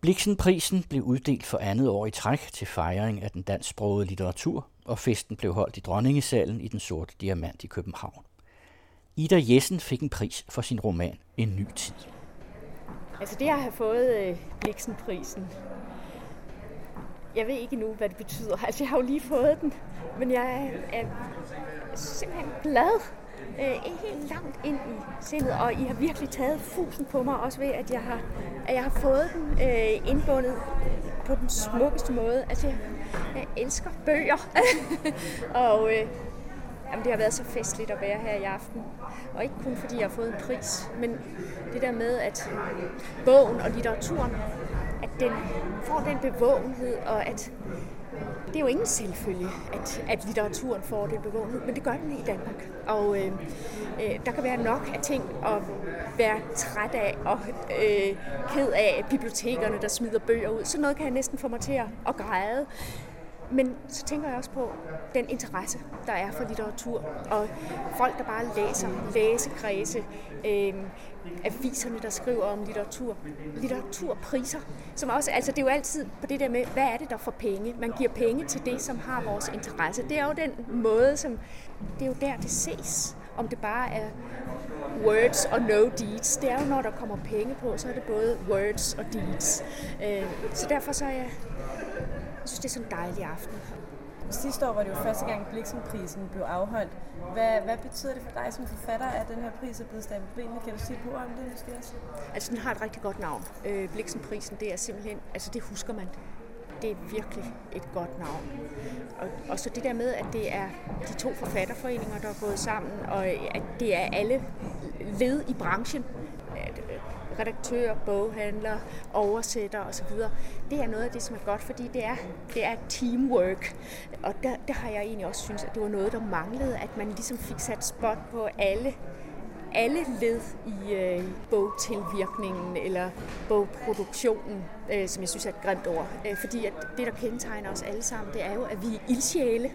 Bliksenprisen blev uddelt for andet år i træk til fejring af den dansksprogede litteratur, og festen blev holdt i Dronningesalen i den sorte diamant i København. Ida Jessen fik en pris for sin roman En ny tid. Altså det at have fået øh, Bliksenprisen, jeg ved ikke nu, hvad det betyder. Altså jeg har jo lige fået den, men jeg er, er simpelthen glad øh, helt langt ind i sindet, og I har virkelig taget fusen på mig, også ved, at jeg har, at jeg har fået den øh, indbundet på den smukkeste måde. Altså, jeg, jeg elsker bøger, og øh, jamen, det har været så festligt at være her i aften. Og ikke kun fordi jeg har fået en pris, men det der med, at bogen og litteraturen, at den får den bevågenhed, og at det er jo ingen selvfølge, at, at litteraturen får det bevågenhed, men det gør den i Danmark. Og øh, øh, der kan være nok af ting at være træt af og øh, ked af bibliotekerne, der smider bøger ud. Så noget kan jeg næsten få mig til at, at græde. Men så tænker jeg også på den interesse, der er for litteratur, og folk, der bare læser, læsekredse, øh, aviserne, der skriver om litteratur, litteraturpriser, som også, altså det er jo altid på det der med, hvad er det, der får penge? Man giver penge til det, som har vores interesse. Det er jo den måde, som, det er jo der, det ses. Om det bare er words og no deeds. Det er jo, når der kommer penge på, så er det både words og deeds. Øh, så derfor så er jeg, jeg synes, det er sådan en dejlig aften. Sidste år var det jo første gang, Bliksenprisen blev afholdt. Hvad, hvad betyder det for dig som forfatter, at den her pris er blevet stablet benene? Kan du sige på om det måske også? Altså, den har et rigtig godt navn. Øh, Bliksenprisen, det er simpelthen, altså det husker man. Det er virkelig et godt navn. Og, og så det der med, at det er de to forfatterforeninger, der er gået sammen, og øh, at det er alle led i branchen øh, redaktør, boghandler, oversætter osv. Det er noget af det, som er godt, fordi det er, det er teamwork. Og der, der har jeg egentlig også synes, at det var noget, der manglede, at man ligesom fik sat spot på alle alle led i øh, bogtilvirkningen eller bogproduktionen, øh, som jeg synes er et grimt ord. Øh, fordi at det, der kendetegner os alle sammen, det er jo, at vi er ildsjæle.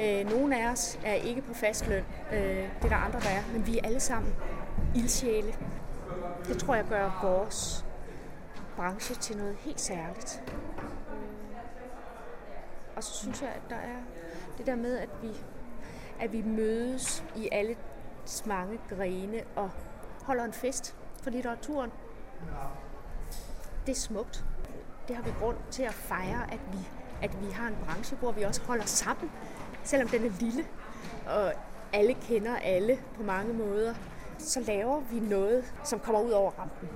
Øh, nogle af os er ikke på fast løn, øh, det er der andre, der er, men vi er alle sammen ildsjæle. Det tror jeg gør vores branche til noget helt særligt. Og så synes jeg, at der er det der med, at vi, at vi mødes i alle mange grene og holder en fest for litteraturen. Det er smukt. Det har vi grund til at fejre, at vi, at vi har en branche, hvor vi også holder sammen, selvom den er lille, og alle kender alle på mange måder så laver vi noget, som kommer ud over rampen.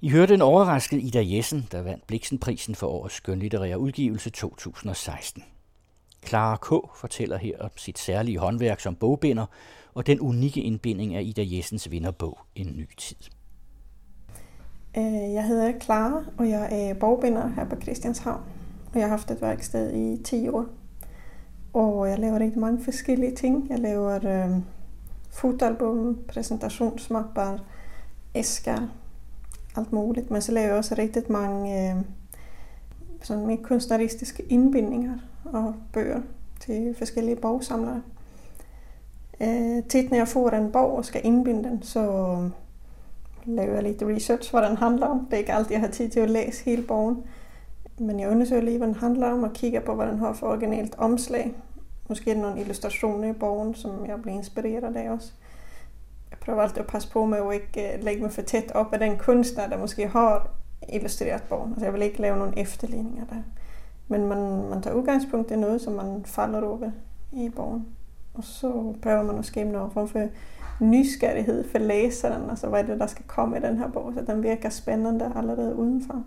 I hørte en overrasket Ida Jessen, der vandt Bliksenprisen for årets skønlitterære udgivelse 2016. Clara K. fortæller her om sit særlige håndværk som bogbinder og den unikke indbinding af Ida Jessens vinderbog En ny tid. Øh, jeg hedder Clara, og jeg er bogbinder her på Christianshavn. Og jeg har haft et værksted i 10 år. Og jeg laver rigtig mange forskellige ting. Jeg laver øh, fotalbum, præsentationsmapper, æsker, alt muligt. Men så laver jeg også rigtig mange øh, sådan med kunstneristiske indbindinger og bøger til forskellige bogsamlere. Øh, tit når jeg får en bog og skal indbinde den, så laver jeg lidt research, hvad den handler om. Det er ikke altid, jeg har tid til at læse hele bogen. Men jeg undersøger lige, hvad den handler om, og kigger på, hvad den har for originalt omslag. Måske er der nogle illustrationer i bogen, som jeg bliver inspireret af også. Jeg prøver altid at passe på med at ikke øh, lægge mig for tæt op af den kunstner, der måske har illustreret bogen. Altså jeg vil ikke lave nogle efterligninger der. Men man, man tager udgangspunkt i noget, som man falder over i bogen. Og så prøver man at skabe noget form for nysgerrighed for læseren. Altså hvad er det, der skal komme i den her bog, så den virker spændende allerede udenfor.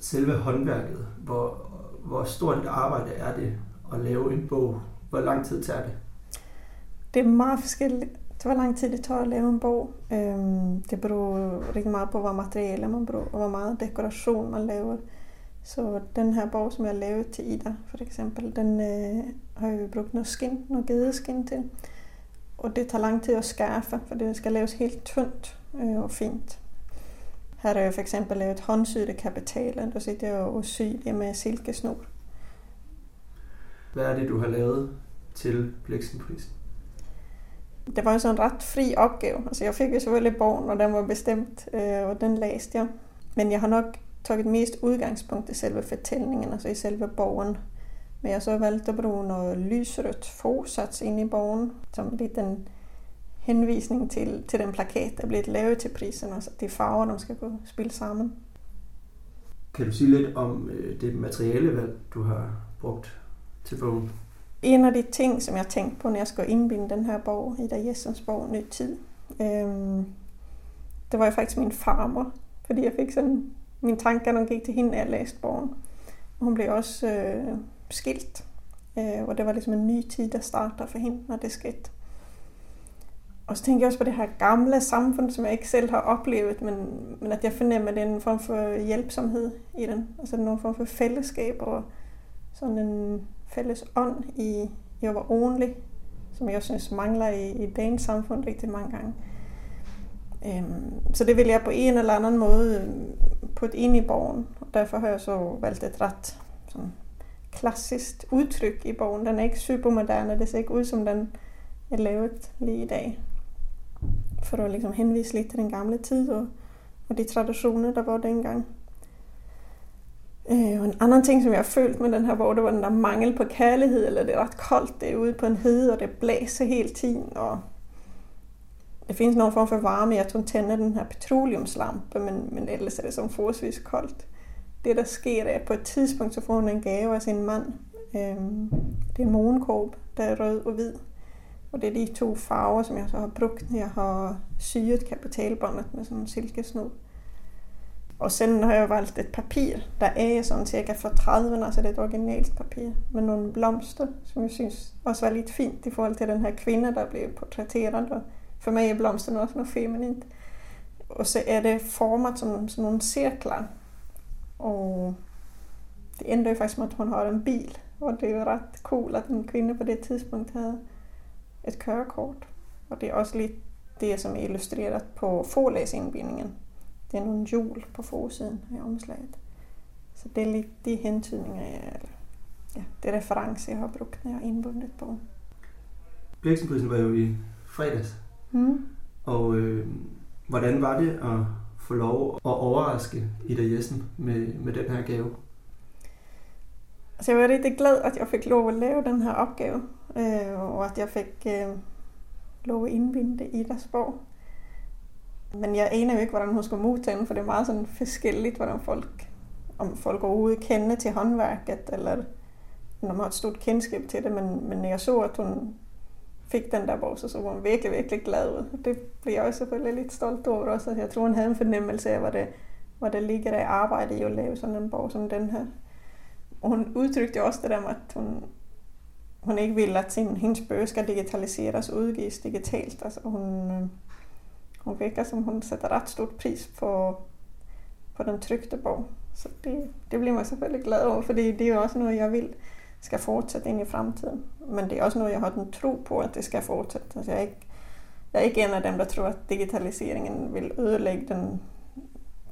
Selve håndværket, hvor, hvor stort et arbejde er det at lave en bog? Hvor lang tid tager det? Det er meget forskelligt. Hvor lang tid det tager at lave en bog. Øhm, det beror rigtig meget på, hvad materialer man bruger, og hvor meget dekoration man laver. Så den her bog, som jeg lavede til Ida, for eksempel, den øh, har jeg brugt noget skin, noget gedeskin til. Og det tager lang tid at skaffe, for det skal laves helt tyndt øh, og fint. Her har jeg for eksempel lavet håndsydte kapitaler, der sidder jeg og syr det med silkesnor. Hvad er det, du har lavet til Blixenprisen? Det var en sådan en ret fri opgave. Altså jeg fik jo selvfølgelig bogen, og den var bestemt, øh, og den læste jeg. Men jeg har nok taget mest udgangspunkt i selve fortællingen, altså i selve bogen. Men jeg så valgte at bruge noget lysrødt forsats ind i bogen, som lidt en henvisning til, til den plakat, der blev lavet til prisen, altså de farver, de skal gå spille sammen. Kan du sige lidt om øh, det materialevalg, du har brugt til bogen? En af de ting, som jeg tænkte på, når jeg skulle indbinde den her bog, Ida Jessens bog, Ny Tid, øhm, det var jo faktisk min farmor, fordi jeg fik sådan, min tanker, når gik til hende, at jeg læste bogen. Hun blev også øh, skilt, øh, og det var ligesom en ny tid, der starter for hende, når det skete. Og så tænker jeg også på det her gamle samfund, som jeg ikke selv har oplevet, men, men at jeg fornemmer, at det er en form for hjælpsomhed i den. Altså en form for fællesskab og sådan en fælles ånd i, i at være ordentlig, som jeg synes mangler i, i dagens samfund rigtig mange gange. Øhm, så det vil jeg på en eller anden måde øhm, putte ind i bogen. Og derfor har jeg så valgt et ret sådan, klassisk udtryk i bogen. Den er ikke supermoderne, det ser ikke ud som den er lavet lige i dag for at ligesom henvise lidt til den gamle tid og, og de traditioner, der var dengang. Øh, og en anden ting, som jeg har følt med den her bog, det var den der mangel på kærlighed, eller det er ret koldt, derude på en hede, og det blæser hele tiden, og det findes nogen form for varme, jeg tror, tænder den her petroleumslampe, men, men ellers er det som forholdsvis koldt. Det, der sker, er, at på et tidspunkt, så får hun en gave af sin mand. Øhm, det er en månekorb, der er rød og hvid. Og det er de to farver, som jeg så har brugt, når jeg har syet kapitalbåndet med sådan en silkesnod. Og sen har jeg valgt et papir, der er sådan cirka fra 30'erne, altså det er et originalt papir, med nogle blomster, som jeg synes også var lidt fint i forhold til den her kvinde, der blev portrætteret. Og for mig er blomsterne også noget feminint. Og så er det formet som som nogle cirkler. Og det ender jo faktisk med, at hun har en bil. Og det er jo ret cool, at en kvinde på det tidspunkt havde et kørekort. Og det er også lidt det, som er illustreret på forlæsindbindingen. Det er nogle hjul på forsiden af omslaget. Så det er lidt de hentydninger, jeg, ja, det reference, jeg har brugt, når jeg har indbundet på. Blæksenprisen var jo i fredags. Mm. Og øh, hvordan var det at få lov at overraske Ida Jessen med, med den her gave? Altså jeg var rigtig glad, at jeg fik lov at lave den her opgave, øh, og at jeg fik øh, lov at indbinde det i deres bog. Men jeg aner jo ikke, hvordan hun skulle modtage den, for det er meget sådan forskelligt, hvordan folk, om folk overhovedet kender til håndværket, eller når man har et stort kendskab til det, men, men jeg så, at hun fik den der bog, så, så var hun virkelig, virkelig glad ud. Det blev jeg også selvfølgelig lidt stolt over også. Jeg tror, hun havde en fornemmelse af, hvad det, hvad det ligger der i arbejde i at lave sådan en bog som den her. Og hun udtrykte også det der med, at hun, hun ikke ville, at sin, hendes bøger skal digitaliseres og udgives digitalt. Altså hun, øh, Hon verkar som hon sätter rätt stort pris på, på den tryckta bog. Så det, det bliver så selvfølgelig glad over, för det er jo også noget, jeg vil skal fortsætte ind i fremtiden. Men det er også noget, jeg har den tro på, at det skal fortsætte. Altså jeg, er ikke, jeg er ikke en af dem, der tror, at digitaliseringen vil ødelægge den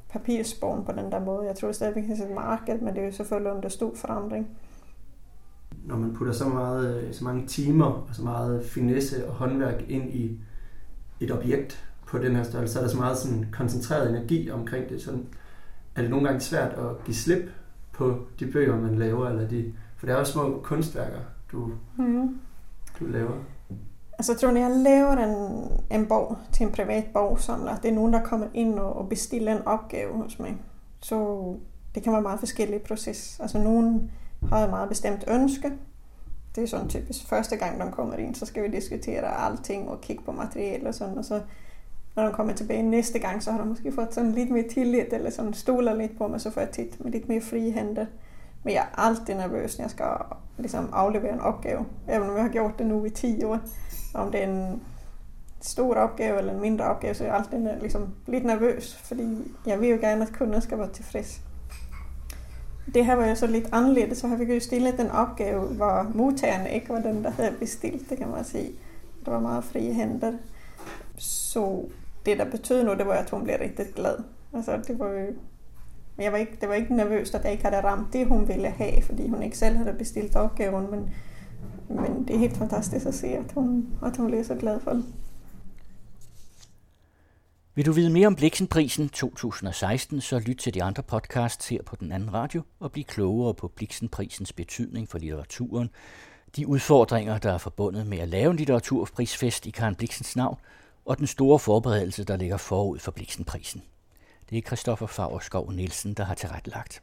papirsbogen på den der måde. Jeg tror stadigvæk, det er et marked, men det er jo selvfølgelig under stor forandring. Når man putter så, meget, så mange timer og så meget finesse og håndværk ind i et objekt på den her størrelse, så er der så meget sådan koncentreret energi omkring det. Så er det nogle gange svært at give slip på de bøger, man laver, eller de, for det er også små kunstværker, du, Mm. du laver. Altså jeg tror, når jeg laver en, en bog til en privat bogsamler, det er nogen, der kommer ind og, og bestiller en opgave hos mig. Så det kan være meget forskellig proces. Altså nogen har et meget bestemt ønske. Det er sådan typisk første gang, de kommer ind, så skal vi diskutere alting og kigge på materiale og sådan. Og så når de kommer tilbage næste gang, så har de måske fået sådan lidt mere tillid, eller sådan stoler lidt på mig, så får jeg tit med lidt mere frie hænder. Men jeg er altid nervøs, når jeg skal ligesom, aflevere en opgave. Även om jeg har gjort det nu i 10 år. Om det er en stor opgave eller en mindre opgave, så er jeg altid liksom, lidt nervøs, fordi jeg vil jo gerne, at kunden skal være tilfreds. Det her var jo så lidt anderledes, så har vi jo stillet den opgave, hvor modtageren ikke var den, der havde bestilt, det kan man sige. Der var meget frie hænder. Så det, der betød noget, det var, at hun blev rigtig glad. Altså, det var jo... Men jeg var ikke, det var ikke nervøst, at jeg ikke havde ramt det, hun ville have, fordi hun ikke selv havde bestilt opgaven, men, men det er helt fantastisk at se, at hun, at hun bliver så glad for det. Vil du vide mere om Bliksenprisen 2016, så lyt til de andre podcasts her på Den Anden Radio og bliv klogere på Bliksenprisens betydning for litteraturen, de udfordringer, der er forbundet med at lave en litteraturprisfest i Karen Bliksens navn, og den store forberedelse, der ligger forud for Bliksenprisen. Det er Christoffer Fagerskov Nielsen, der har tilrettelagt.